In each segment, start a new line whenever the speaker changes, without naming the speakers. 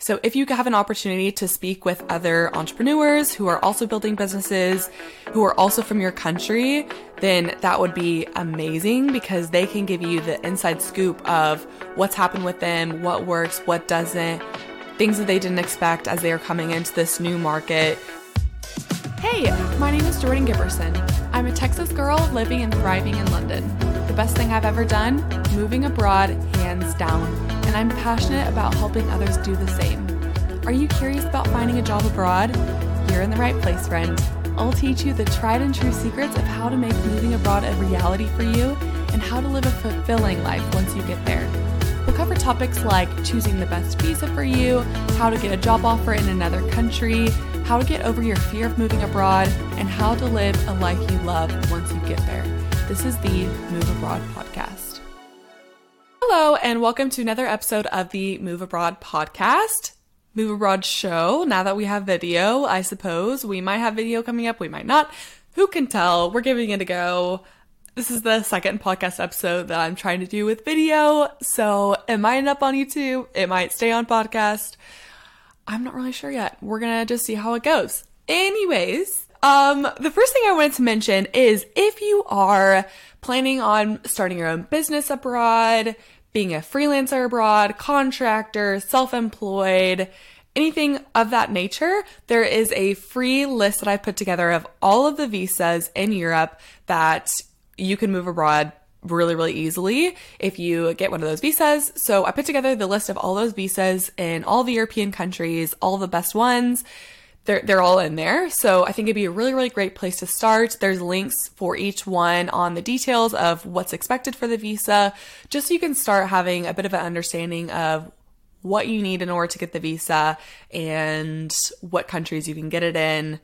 So, if you have an opportunity to speak with other entrepreneurs who are also building businesses, who are also from your country, then that would be amazing because they can give you the inside scoop of what's happened with them, what works, what doesn't, things that they didn't expect as they are coming into this new market. Hey, my name is Jordan Giberson. I'm a Texas girl living and thriving in London. The best thing I've ever done? Moving abroad, hands down and I'm passionate about helping others do the same. Are you curious about finding a job abroad? You're in the right place, friend. I'll teach you the tried and true secrets of how to make moving abroad a reality for you and how to live a fulfilling life once you get there. We'll cover topics like choosing the best visa for you, how to get a job offer in another country, how to get over your fear of moving abroad, and how to live a life you love once you get there. This is the Move Abroad podcast. Hello, and welcome to another episode of the Move Abroad podcast, Move Abroad show. Now that we have video, I suppose we might have video coming up, we might not. Who can tell? We're giving it a go. This is the second podcast episode that I'm trying to do with video, so it might end up on YouTube, it might stay on podcast. I'm not really sure yet. We're gonna just see how it goes. Anyways, um, the first thing I wanted to mention is if you are planning on starting your own business abroad, being a freelancer abroad, contractor, self employed, anything of that nature, there is a free list that I put together of all of the visas in Europe that you can move abroad really, really easily if you get one of those visas. So I put together the list of all those visas in all the European countries, all the best ones they're, they're all in there. So I think it'd be a really, really great place to start. There's links for each one on the details of what's expected for the visa, just so you can start having a bit of an understanding of what you need in order to get the visa and what countries you can get it in.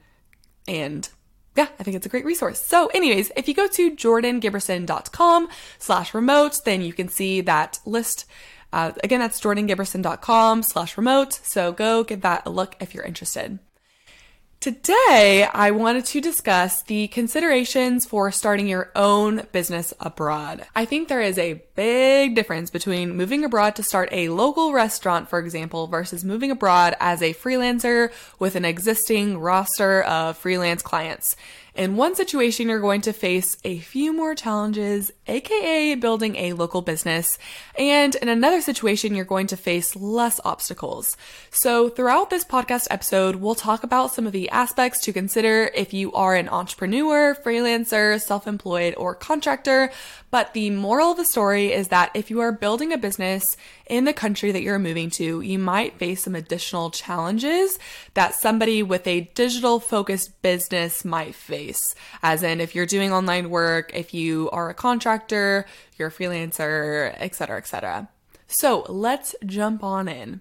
And yeah, I think it's a great resource. So anyways, if you go to jordangiberson.com slash remote, then you can see that list. Uh, again, that's jordangiberson.com slash remote. So go give that a look if you're interested. Today, I wanted to discuss the considerations for starting your own business abroad. I think there is a big difference between moving abroad to start a local restaurant, for example, versus moving abroad as a freelancer with an existing roster of freelance clients. In one situation, you're going to face a few more challenges, aka building a local business. And in another situation, you're going to face less obstacles. So throughout this podcast episode, we'll talk about some of the aspects to consider if you are an entrepreneur, freelancer, self-employed, or contractor. But the moral of the story is that if you are building a business in the country that you're moving to, you might face some additional challenges that somebody with a digital focused business might face. As in, if you're doing online work, if you are a contractor, you're a freelancer, etc., etc. So let's jump on in.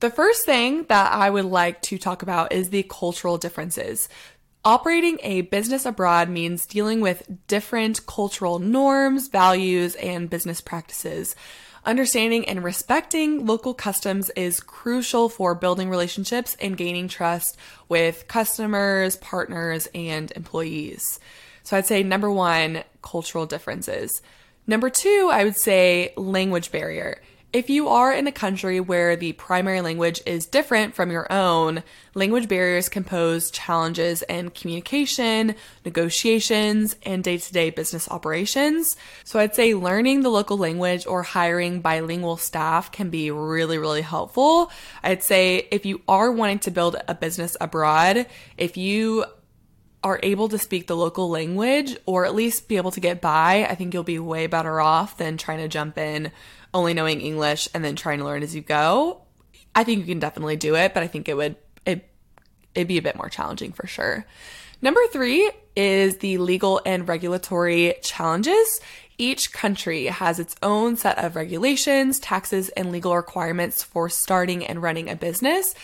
The first thing that I would like to talk about is the cultural differences. Operating a business abroad means dealing with different cultural norms, values, and business practices. Understanding and respecting local customs is crucial for building relationships and gaining trust with customers, partners, and employees. So I'd say number one, cultural differences. Number two, I would say language barrier. If you are in a country where the primary language is different from your own, language barriers can pose challenges in communication, negotiations, and day to day business operations. So I'd say learning the local language or hiring bilingual staff can be really, really helpful. I'd say if you are wanting to build a business abroad, if you are able to speak the local language or at least be able to get by, I think you'll be way better off than trying to jump in only knowing English and then trying to learn as you go. I think you can definitely do it, but I think it would it it'd be a bit more challenging for sure. Number 3 is the legal and regulatory challenges. Each country has its own set of regulations, taxes, and legal requirements for starting and running a business.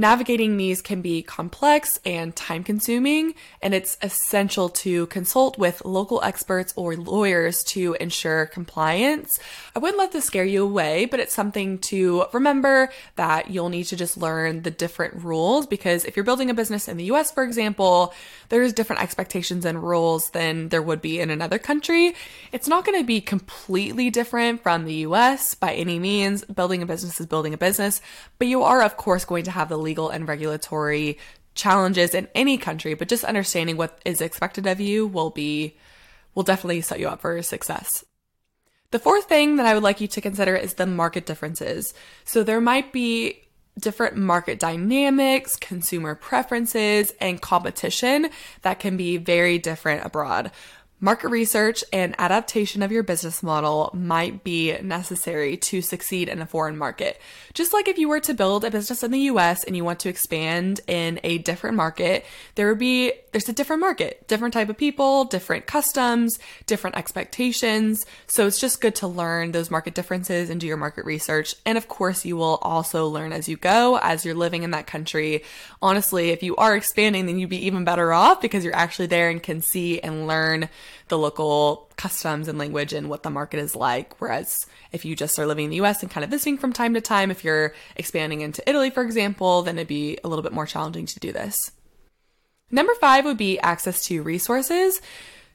Navigating these can be complex and time consuming, and it's essential to consult with local experts or lawyers to ensure compliance. I wouldn't let this scare you away, but it's something to remember that you'll need to just learn the different rules because if you're building a business in the US, for example, there's different expectations and rules than there would be in another country. It's not going to be completely different from the US by any means. Building a business is building a business, but you are, of course, going to have the legal and regulatory challenges in any country, but just understanding what is expected of you will be, will definitely set you up for success. The fourth thing that I would like you to consider is the market differences. So there might be different market dynamics, consumer preferences, and competition that can be very different abroad. Market research and adaptation of your business model might be necessary to succeed in a foreign market. Just like if you were to build a business in the US and you want to expand in a different market, there would be there's a different market, different type of people, different customs, different expectations. So it's just good to learn those market differences and do your market research. And of course, you will also learn as you go as you're living in that country. Honestly, if you are expanding, then you'd be even better off because you're actually there and can see and learn the local customs and language and what the market is like. Whereas if you just are living in the US and kind of visiting from time to time, if you're expanding into Italy, for example, then it'd be a little bit more challenging to do this. Number five would be access to resources.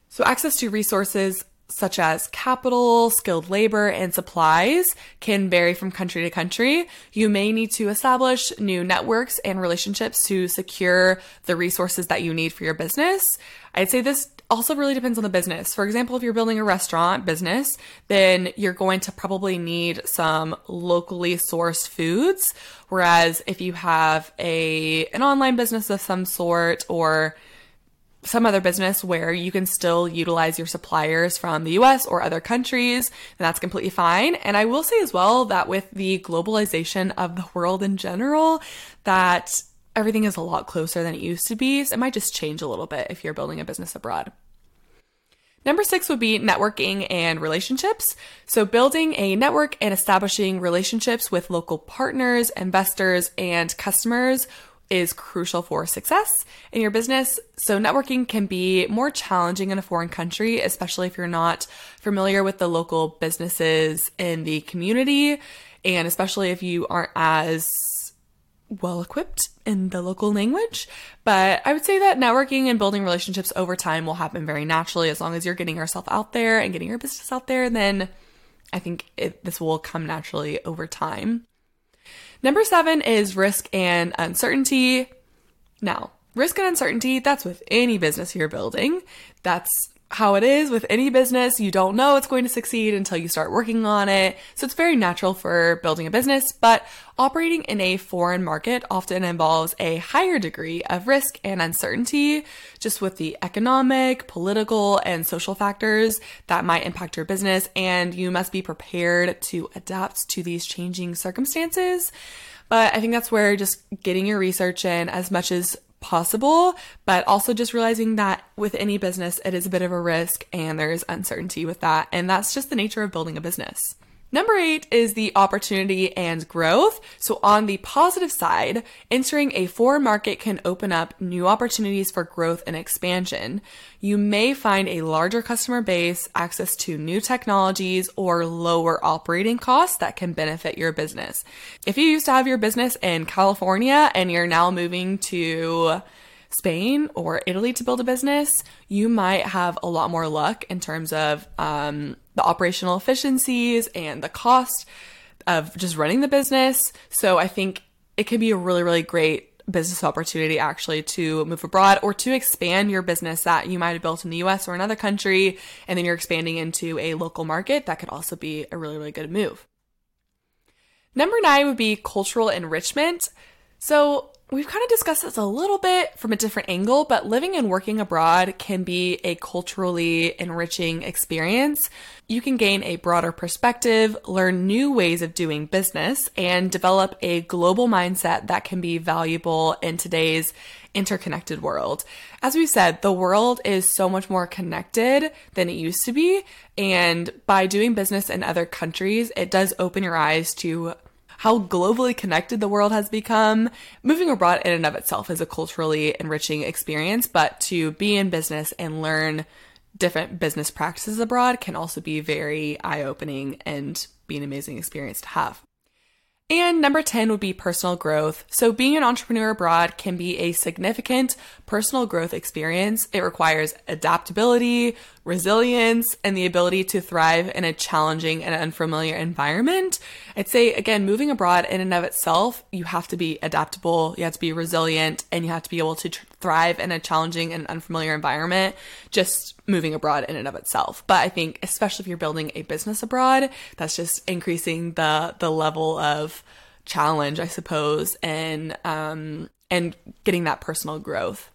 So access to resources such as capital, skilled labor, and supplies can vary from country to country. You may need to establish new networks and relationships to secure the resources that you need for your business. I'd say this also really depends on the business. For example, if you're building a restaurant business, then you're going to probably need some locally sourced foods. Whereas if you have a an online business of some sort or some other business where you can still utilize your suppliers from the US or other countries, and that's completely fine. And I will say as well that with the globalization of the world in general, that everything is a lot closer than it used to be. So it might just change a little bit if you're building a business abroad. Number six would be networking and relationships. So building a network and establishing relationships with local partners, investors, and customers is crucial for success in your business. So networking can be more challenging in a foreign country, especially if you're not familiar with the local businesses in the community. And especially if you aren't as well equipped in the local language. But I would say that networking and building relationships over time will happen very naturally as long as you're getting yourself out there and getting your business out there. Then I think it, this will come naturally over time. Number seven is risk and uncertainty. Now, risk and uncertainty, that's with any business you're building. That's how it is with any business. You don't know it's going to succeed until you start working on it. So it's very natural for building a business, but operating in a foreign market often involves a higher degree of risk and uncertainty, just with the economic, political, and social factors that might impact your business. And you must be prepared to adapt to these changing circumstances. But I think that's where just getting your research in as much as possible, but also just realizing that with any business, it is a bit of a risk and there's uncertainty with that. And that's just the nature of building a business. Number eight is the opportunity and growth. So on the positive side, entering a foreign market can open up new opportunities for growth and expansion. You may find a larger customer base, access to new technologies, or lower operating costs that can benefit your business. If you used to have your business in California and you're now moving to Spain or Italy to build a business, you might have a lot more luck in terms of um, the operational efficiencies and the cost of just running the business. So I think it can be a really, really great business opportunity actually to move abroad or to expand your business that you might have built in the US or another country and then you're expanding into a local market. That could also be a really, really good move. Number nine would be cultural enrichment. So We've kind of discussed this a little bit from a different angle, but living and working abroad can be a culturally enriching experience. You can gain a broader perspective, learn new ways of doing business, and develop a global mindset that can be valuable in today's interconnected world. As we said, the world is so much more connected than it used to be. And by doing business in other countries, it does open your eyes to how globally connected the world has become. Moving abroad in and of itself is a culturally enriching experience, but to be in business and learn different business practices abroad can also be very eye opening and be an amazing experience to have. And number 10 would be personal growth. So being an entrepreneur abroad can be a significant personal growth experience. It requires adaptability, resilience, and the ability to thrive in a challenging and unfamiliar environment. I'd say, again, moving abroad in and of itself, you have to be adaptable, you have to be resilient, and you have to be able to tr- thrive in a challenging and unfamiliar environment, just moving abroad in and of itself. But I think, especially if you're building a business abroad, that's just increasing the, the level of challenge, I suppose, and, um, and getting that personal growth.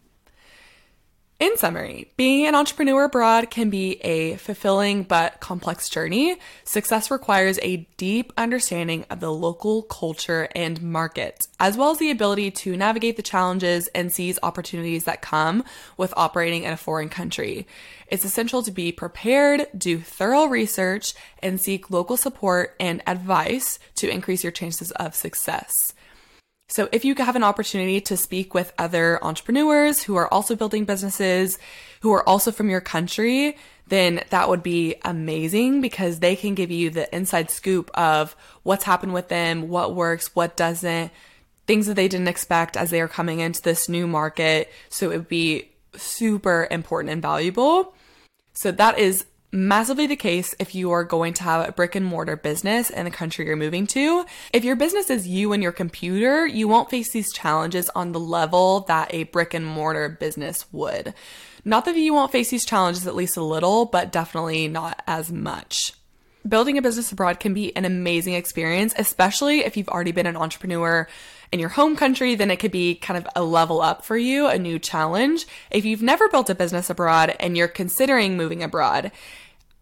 In summary, being an entrepreneur abroad can be a fulfilling but complex journey. Success requires a deep understanding of the local culture and market, as well as the ability to navigate the challenges and seize opportunities that come with operating in a foreign country. It's essential to be prepared, do thorough research, and seek local support and advice to increase your chances of success. So if you have an opportunity to speak with other entrepreneurs who are also building businesses, who are also from your country, then that would be amazing because they can give you the inside scoop of what's happened with them, what works, what doesn't, things that they didn't expect as they are coming into this new market. So it would be super important and valuable. So that is massively the case if you are going to have a brick and mortar business in the country you're moving to. If your business is you and your computer, you won't face these challenges on the level that a brick and mortar business would. Not that you won't face these challenges at least a little, but definitely not as much. Building a business abroad can be an amazing experience, especially if you've already been an entrepreneur in your home country, then it could be kind of a level up for you, a new challenge. If you've never built a business abroad and you're considering moving abroad,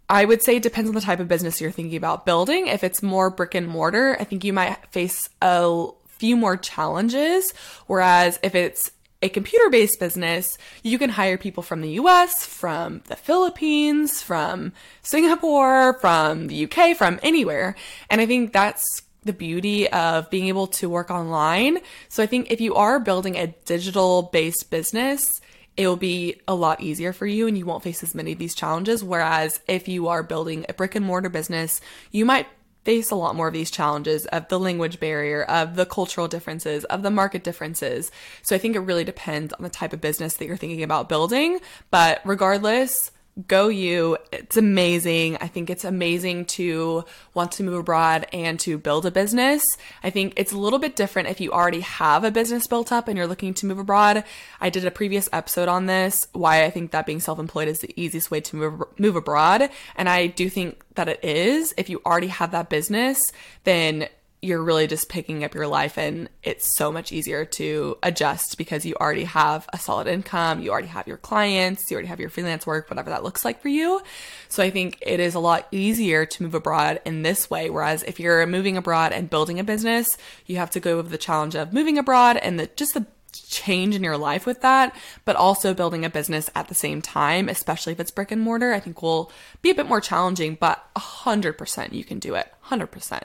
I would say it depends on the type of business you're thinking about building. If it's more brick and mortar, I think you might face a few more challenges. Whereas if it's a computer based business, you can hire people from the US, from the Philippines, from Singapore, from the UK, from anywhere. And I think that's the beauty of being able to work online. So I think if you are building a digital based business, it will be a lot easier for you and you won't face as many of these challenges. Whereas if you are building a brick and mortar business, you might face a lot more of these challenges of the language barrier, of the cultural differences, of the market differences. So I think it really depends on the type of business that you're thinking about building. But regardless, go you. It's amazing. I think it's amazing to want to move abroad and to build a business. I think it's a little bit different if you already have a business built up and you're looking to move abroad. I did a previous episode on this, why I think that being self-employed is the easiest way to move, move abroad. And I do think that it is. If you already have that business, then you're really just picking up your life and it's so much easier to adjust because you already have a solid income, you already have your clients, you already have your freelance work, whatever that looks like for you. So I think it is a lot easier to move abroad in this way. Whereas if you're moving abroad and building a business, you have to go with the challenge of moving abroad and the just the change in your life with that, but also building a business at the same time, especially if it's brick and mortar, I think will be a bit more challenging, but 100% you can do it. 100%.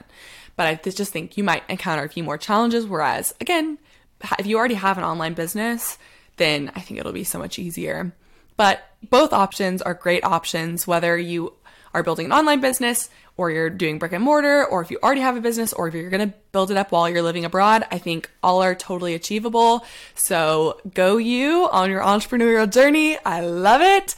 But I just think you might encounter a few more challenges. Whereas, again, if you already have an online business, then I think it'll be so much easier. But both options are great options, whether you are building an online business or you're doing brick and mortar, or if you already have a business, or if you're going to build it up while you're living abroad, I think all are totally achievable. So go you on your entrepreneurial journey. I love it.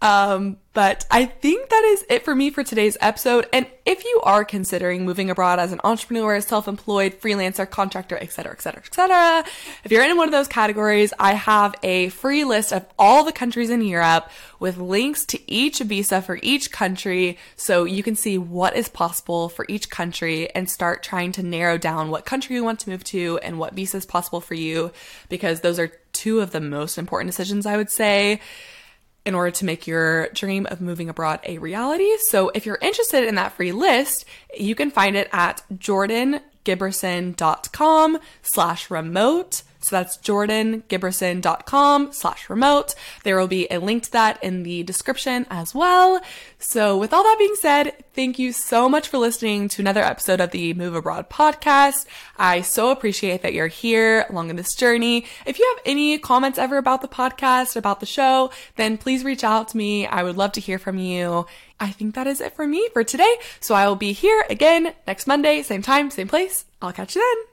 Um, but I think that is it for me for today's episode. And if you are considering moving abroad as an entrepreneur, self-employed, freelancer, contractor, etc., etc., etc., if you're in one of those categories, I have a free list of all the countries in Europe with links to each visa for each country so you can see what is possible for each country and start trying to narrow down what country you want to move to and what visa is possible for you because those are two of the most important decisions I would say in order to make your dream of moving abroad a reality. So if you're interested in that free list, you can find it at jordangiberson.com slash remote So that's jordangiberson.com slash remote. There will be a link to that in the description as well. So with all that being said, thank you so much for listening to another episode of the Move Abroad podcast. I so appreciate that you're here along in this journey. If you have any comments ever about the podcast, about the show, then please reach out to me. I would love to hear from you. I think that is it for me for today. So I will be here again next Monday, same time, same place. I'll catch you then.